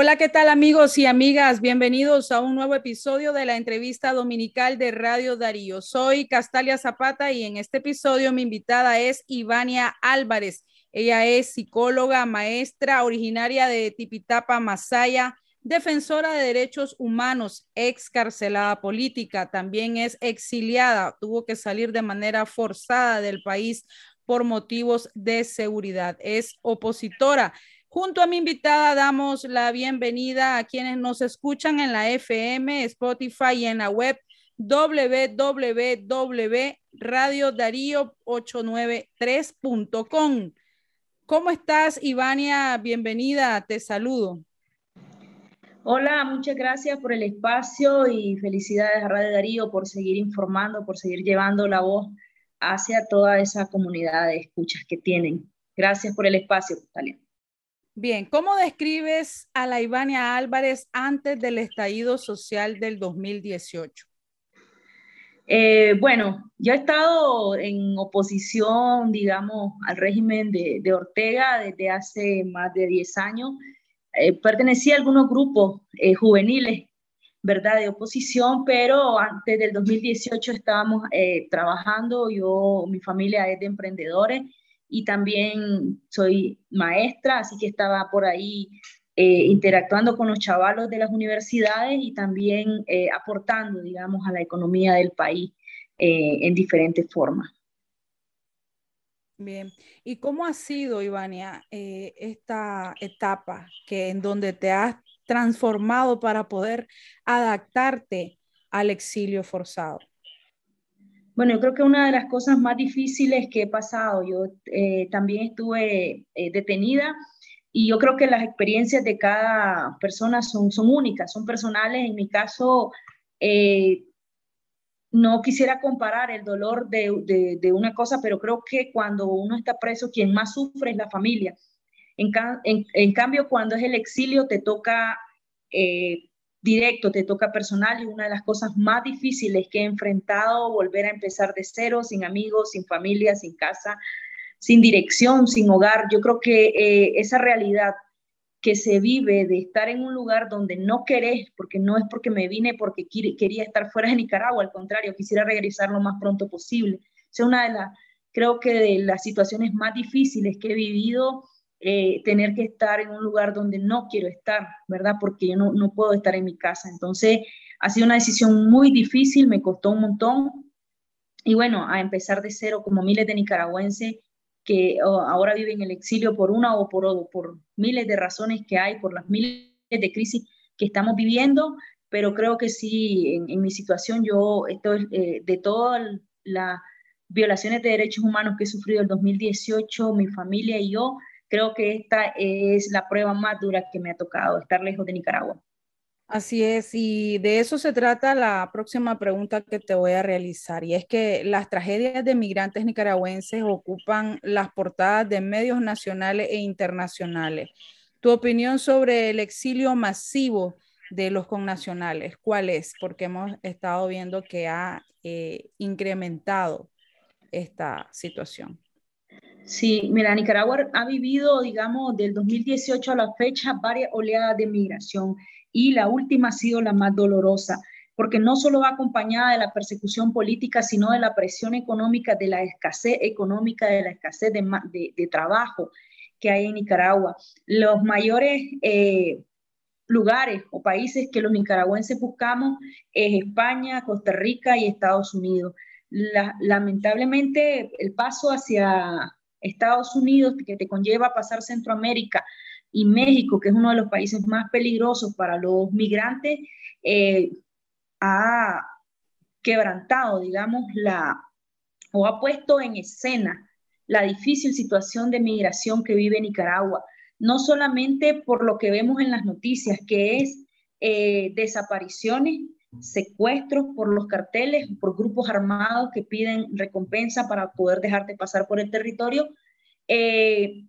Hola, ¿qué tal amigos y amigas? Bienvenidos a un nuevo episodio de la entrevista dominical de Radio Darío. Soy Castalia Zapata y en este episodio mi invitada es Ivania Álvarez. Ella es psicóloga, maestra originaria de Tipitapa, Masaya, defensora de derechos humanos, excarcelada política, también es exiliada, tuvo que salir de manera forzada del país por motivos de seguridad, es opositora Junto a mi invitada damos la bienvenida a quienes nos escuchan en la FM, Spotify y en la web www.radiodarío893.com. ¿Cómo estás, Ivania? Bienvenida, te saludo. Hola, muchas gracias por el espacio y felicidades a Radio Darío por seguir informando, por seguir llevando la voz hacia toda esa comunidad de escuchas que tienen. Gracias por el espacio, Talia. Bien, ¿cómo describes a la Ivania Álvarez antes del estallido social del 2018? Eh, bueno, yo he estado en oposición, digamos, al régimen de, Ortega desde hace más de 10 años. Eh, pertenecía a algunos grupos eh, juveniles, ¿verdad?, de oposición, pero antes del 2018 estábamos trabajando, yo, mi familia es de emprendedores y también soy maestra, así que estaba por ahí eh, interactuando con los chavalos de las universidades y también eh, aportando, digamos, a la economía del país eh, en diferentes formas. Bien, ¿y cómo ha sido, Ivania, esta etapa que en donde te has transformado para poder adaptarte al exilio forzado? Bueno, yo creo que una de las cosas más difíciles que he pasado, yo eh, también estuve eh, detenida y yo creo que las experiencias de cada persona son, son únicas, son personales. En mi caso, eh, no quisiera comparar el dolor de, de, una cosa, pero creo que cuando uno está preso, quien más sufre es la familia. En, en, en cambio, cuando es el exilio, te toca directo, te toca personal y una de las cosas más difíciles que he enfrentado, volver a empezar de cero, sin amigos, sin familia, sin casa, sin dirección, sin hogar. Yo creo que eh, esa realidad que se vive de estar en un lugar donde no querés, porque no es porque me vine porque quería estar fuera de Nicaragua, al contrario, quisiera regresar lo más pronto posible. Es una de las, creo que de las situaciones más difíciles que he vivido eh, tener que estar en un lugar donde no quiero estar, ¿verdad? Porque yo no, no puedo estar en mi casa. Entonces, ha sido una decisión muy difícil, me costó un montón. Y bueno, a empezar de cero, como miles de nicaragüenses que ahora viven en el exilio por una o por, por miles de razones que hay, por las miles de crisis que estamos viviendo, pero creo que sí, en, mi situación yo estoy eh, de todas las violaciones de derechos humanos que he sufrido el 2018, mi familia y yo, creo que esta es la prueba más dura que me ha tocado, estar lejos de Nicaragua. Así es, y de eso se trata la próxima pregunta que te voy a realizar, y es que las tragedias de migrantes nicaragüenses ocupan las portadas de medios nacionales e internacionales. Tu opinión sobre el exilio masivo de los connacionales, ¿cuál es? Porque hemos estado viendo que ha eh, incrementado esta situación. Sí, mira, Nicaragua ha vivido, digamos, del 2018 a la fecha varias oleadas de migración y la última ha sido la más dolorosa, porque no solo va acompañada de la persecución política, sino de la presión económica, de la escasez económica, de la escasez de, trabajo que hay en Nicaragua. Los mayores eh, lugares o países que los nicaragüenses buscamos es España, Costa Rica y Estados Unidos. Lamentablemente, el paso hacia Estados Unidos, que te conlleva pasar Centroamérica y México, que es uno de los países más peligrosos para los migrantes, eh, ha quebrantado, digamos, la, o ha puesto en escena la difícil situación de migración que vive Nicaragua, no solamente por lo que vemos en las noticias, que es eh, desapariciones, secuestros por los carteles, por grupos armados que piden recompensa para poder dejarte pasar por el territorio. Eh,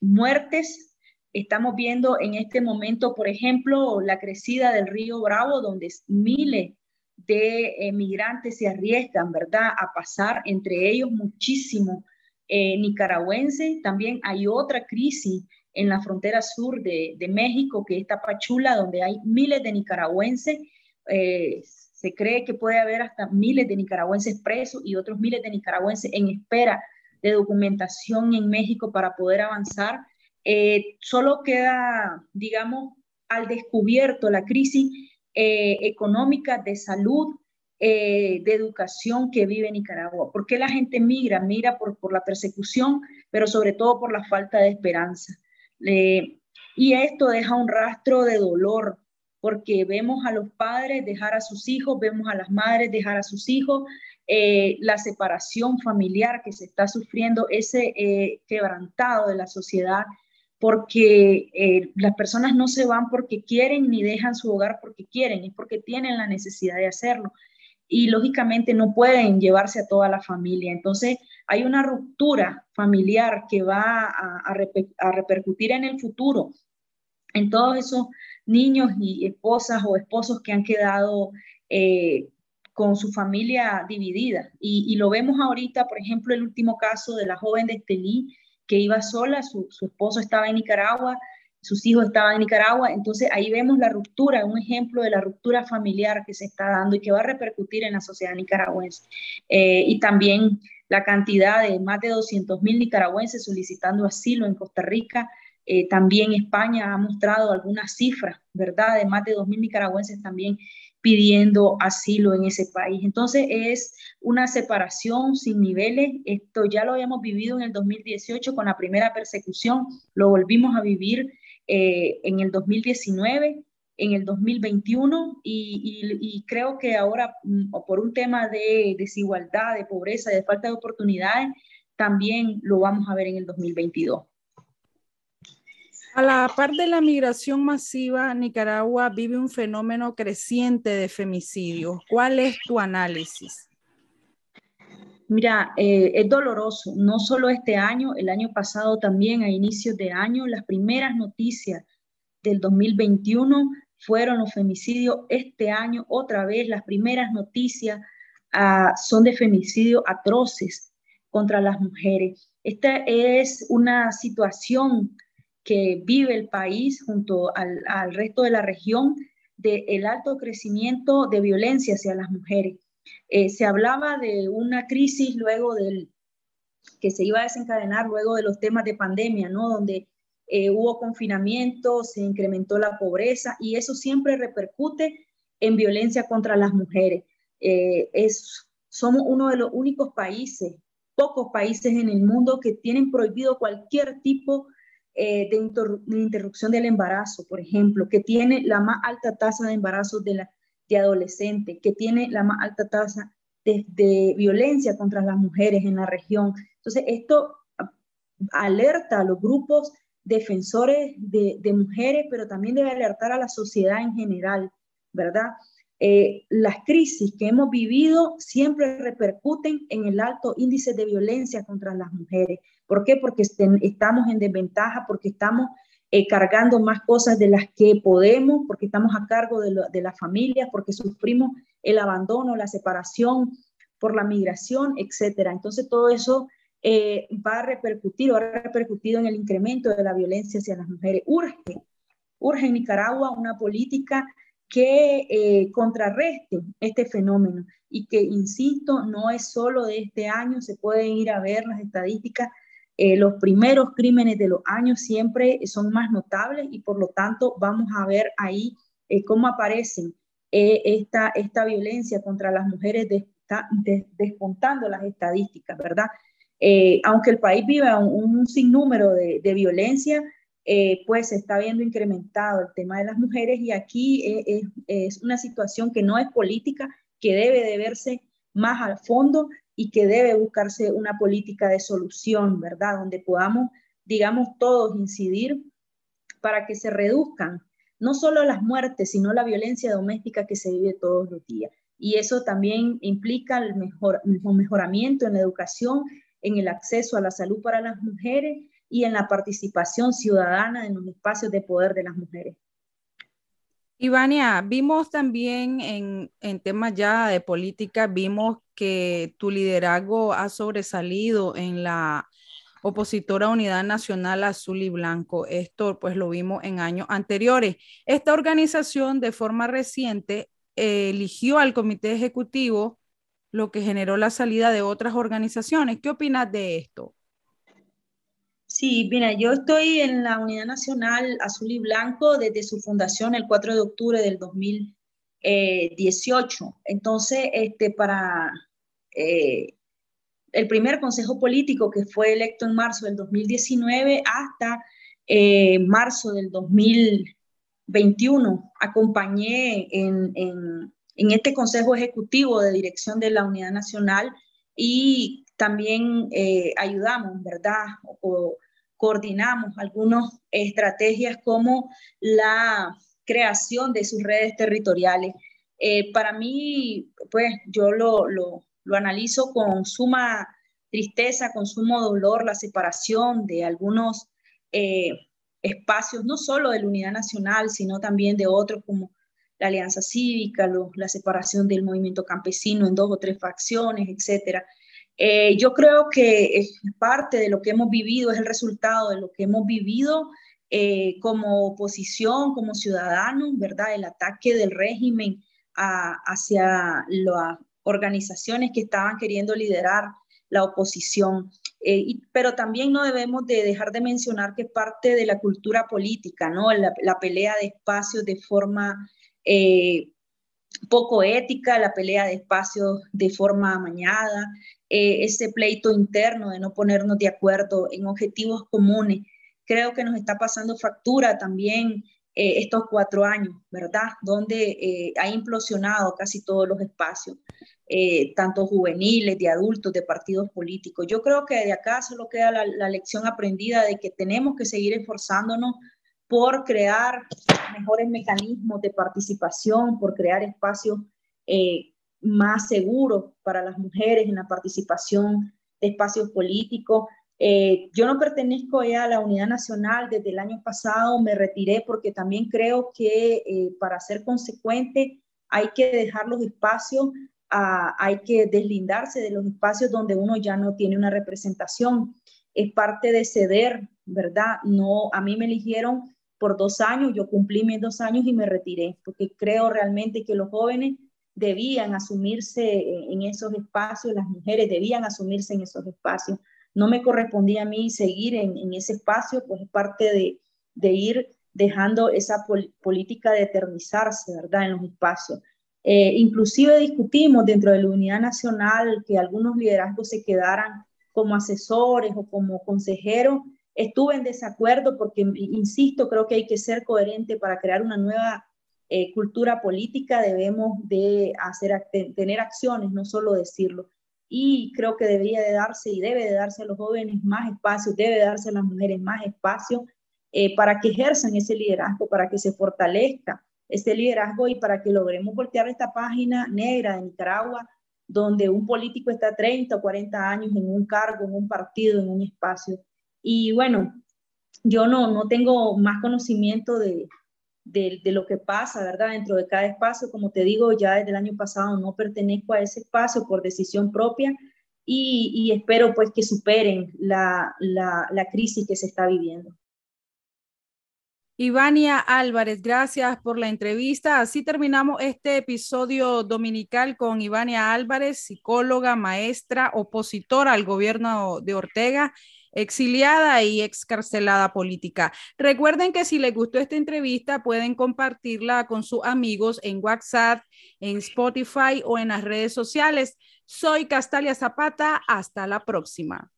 muertes, estamos viendo en este momento, por ejemplo, la crecida del río Bravo, donde miles de migrantes se arriesgan, ¿verdad?, a pasar, entre ellos muchísimos eh, nicaragüense. También hay otra crisis en la frontera sur de, México, que es Tapachula, donde hay miles de nicaragüenses. Eh, se cree que puede haber hasta miles de nicaragüenses presos y otros miles de nicaragüenses en espera de documentación en México para poder avanzar. Eh, solo queda, digamos, al descubierto la crisis eh, económica de salud, de educación que vive Nicaragua. ¿Por qué la gente migra? Migra por, por la persecución, pero sobre todo por la falta de esperanza y esto deja un rastro de dolor, porque vemos a los padres dejar a sus hijos, vemos a las madres dejar a sus hijos, eh, la separación familiar que se está sufriendo, ese eh, quebrantado de la sociedad, porque eh, las personas no se van porque quieren ni dejan su hogar porque quieren, es porque tienen la necesidad de hacerlo y lógicamente no pueden llevarse a toda la familia. Entonces hay una ruptura familiar que va a, repercutir en el futuro en todos esos niños y esposas o esposos que han quedado eh, con su familia dividida. Y, lo vemos ahorita, por ejemplo, el último caso de la joven de Estelí, que iba sola, su, esposo estaba en Nicaragua, sus hijos estaban en Nicaragua, entonces ahí vemos la ruptura, un ejemplo de la ruptura familiar que se está dando y que va a repercutir en la sociedad nicaragüense. Eh, y también la cantidad de más de 200 mil nicaragüenses solicitando asilo en Costa Rica. Eh, también España ha mostrado algunas cifras, ¿verdad? De más de 2 mil nicaragüenses también pidiendo asilo en ese país. Entonces es una separación sin niveles. Esto ya lo habíamos vivido en el 2018 con la primera persecución, lo volvimos a vivir eh, en el 2019, en el 2021 y, creo que ahora mm, por un tema de desigualdad, de pobreza, de falta de oportunidades, también lo vamos a ver en el 2022. A la par de la migración masiva, Nicaragua vive un fenómeno creciente de femicidios. ¿Cuál es tu análisis? Mira, eh, es doloroso, no solo este año, el año pasado también, a inicios de año, las primeras noticias del 2021 fueron los femicidios. Este año, otra vez, las primeras noticias ah, son de femicidios atroces contra las mujeres. Esta es una situación que vive el país junto al, resto de la región del alto crecimiento de violencia hacia las mujeres. Eh, se hablaba de una crisis luego del que se iba a desencadenar luego de los temas de pandemia, ¿no? Donde eh, hubo confinamiento, se incrementó la pobreza y eso siempre repercute en violencia contra las mujeres. Eh, es, somos uno de los únicos países, pocos países en el mundo que tienen prohibido cualquier tipo de, de, interrupción del embarazo, por ejemplo, que tiene la más alta tasa de embarazo de la, de adolescente, que tiene la más alta tasa de, violencia contra las mujeres en la región. Entonces, esto alerta a los grupos defensores de, mujeres, pero también debe alertar a la sociedad en general, ¿verdad? Eh, las crisis que hemos vivido siempre repercuten en el alto índice de violencia contra las mujeres. ¿Por qué? Porque estamos en desventaja, porque estamos eh, cargando más cosas de las que podemos, porque estamos a cargo de, de las familias, porque sufrimos el abandono, la separación, por la migración, etcétera. Entonces todo eso eh, va a repercutir o ha repercutido en el incremento de la violencia hacia las mujeres. Urge, urge en Nicaragua una política que eh, contrarreste este fenómeno y que, insisto, no es solo de este año, se pueden ir a ver las estadísticas eh, los primeros crímenes de los años siempre son más notables y por lo tanto vamos a ver ahí eh, cómo aparecen eh, esta, esta violencia contra las mujeres despuntando las estadísticas, ¿verdad? aunque el país viva un, sinnúmero de, de violencia, pues se está viendo incrementado el tema de las mujeres y aquí es, es una situación que no es política, que debe de verse más al fondo y que debe buscarse una política de solución, ¿verdad? Donde podamos, digamos, todos incidir para que se reduzcan no solo las muertes, sino la violencia doméstica que se vive todos los días. Y eso también implica el, mejor, mejoramiento en la educación, en el acceso a la salud para las mujeres y en la participación ciudadana en los espacios de poder de las mujeres. Ivania, vimos también en, en temas ya de política, vimos que tu liderazgo ha sobresalido en la opositora Unidad Nacional Azul y Blanco. Esto pues lo vimos en años anteriores. Esta organización de forma reciente eligió al comité ejecutivo, lo que generó la salida de otras organizaciones. ¿Qué opinas de esto? Sí, mira, yo estoy en la Unidad Nacional Azul y Blanco desde su fundación el 4 de octubre del 2018. Entonces, este, para eh, el primer consejo político que fue electo en marzo del 2019 hasta eh, marzo del 2021, acompañé en, este consejo ejecutivo de dirección de la Unidad Nacional y también eh, ayudamos, ¿verdad? O, coordinamos algunas estrategias como la creación de sus redes territoriales. Eh, para mí, pues yo lo, lo, lo, analizo con suma tristeza, con sumo dolor, la separación de algunos eh, espacios, no solo de la Unidad Nacional, sino también de otros como la Alianza Cívica, la separación del movimiento campesino en dos o tres facciones, etcétera. Eh, yo creo que parte de lo que hemos vivido, es el resultado de lo que hemos vivido eh, como oposición, como ciudadanos, ¿verdad? El ataque del régimen hacia las organizaciones que estaban queriendo liderar la oposición. Eh, pero también no debemos de dejar de mencionar que parte de la cultura política, ¿no? La, pelea de espacios de forma poco ética, la pelea de espacios de forma amañada, eh, ese pleito interno de no ponernos de acuerdo en objetivos comunes. Creo que nos está pasando factura también eh, estos cuatro años, ¿verdad? Donde eh, ha implosionado casi todos los espacios, tanto juveniles, de adultos, de partidos políticos. Yo creo que de acá solo queda la, la lección aprendida de que tenemos que seguir esforzándonos por crear mejores mecanismos de participación, por crear espacios eh, más seguros para las mujeres en la participación de espacios políticos. Eh, yo no pertenezco ya a la Unidad Nacional, desde el año pasado me retiré porque también creo que eh, para ser consecuente hay que dejar los espacios, ah, hay que deslindarse de los espacios donde uno ya no tiene una representación. Es parte de ceder, ¿verdad? No, a mí me eligieron por dos años, yo cumplí mis dos años y me retiré, porque creo realmente que los jóvenes debían asumirse en esos espacios, las mujeres debían asumirse en esos espacios. No me correspondía a mí seguir en, ese espacio, pues es parte de, ir dejando esa política de eternizarse, ¿verdad?, en los espacios. Eh, inclusive discutimos dentro de la unidad nacional que algunos liderazgos se quedaran como asesores o como consejeros Estuve en desacuerdo porque, insisto, creo que hay que ser coherente para crear una nueva eh, cultura política, debemos de hacer, tener acciones, no solo decirlo. Y creo que debería de darse y debe de darse a los jóvenes más espacio, debe de darse a las mujeres más espacio eh, para que ejerzan ese liderazgo, para que se fortalezca ese liderazgo y para que logremos voltear esta página negra de Nicaragua, donde un político está 30 o 40 años en un cargo, en un partido, en un espacio y bueno, yo no, no tengo más conocimiento de, de, lo que pasa, ¿verdad? Dentro de cada espacio, como te digo, ya desde el año pasado no pertenezco a ese espacio por decisión propia y, espero pues que superen la, la crisis que se está viviendo. Ivania Álvarez, gracias por la entrevista. Así terminamos este episodio dominical con Ivania Álvarez, psicóloga, maestra, opositora al gobierno de Ortega exiliada y excarcelada política. Recuerden que si les gustó esta entrevista pueden compartirla con sus amigos en WhatsApp, en Spotify o en las redes sociales. Soy Castalia Zapata. Hasta la próxima.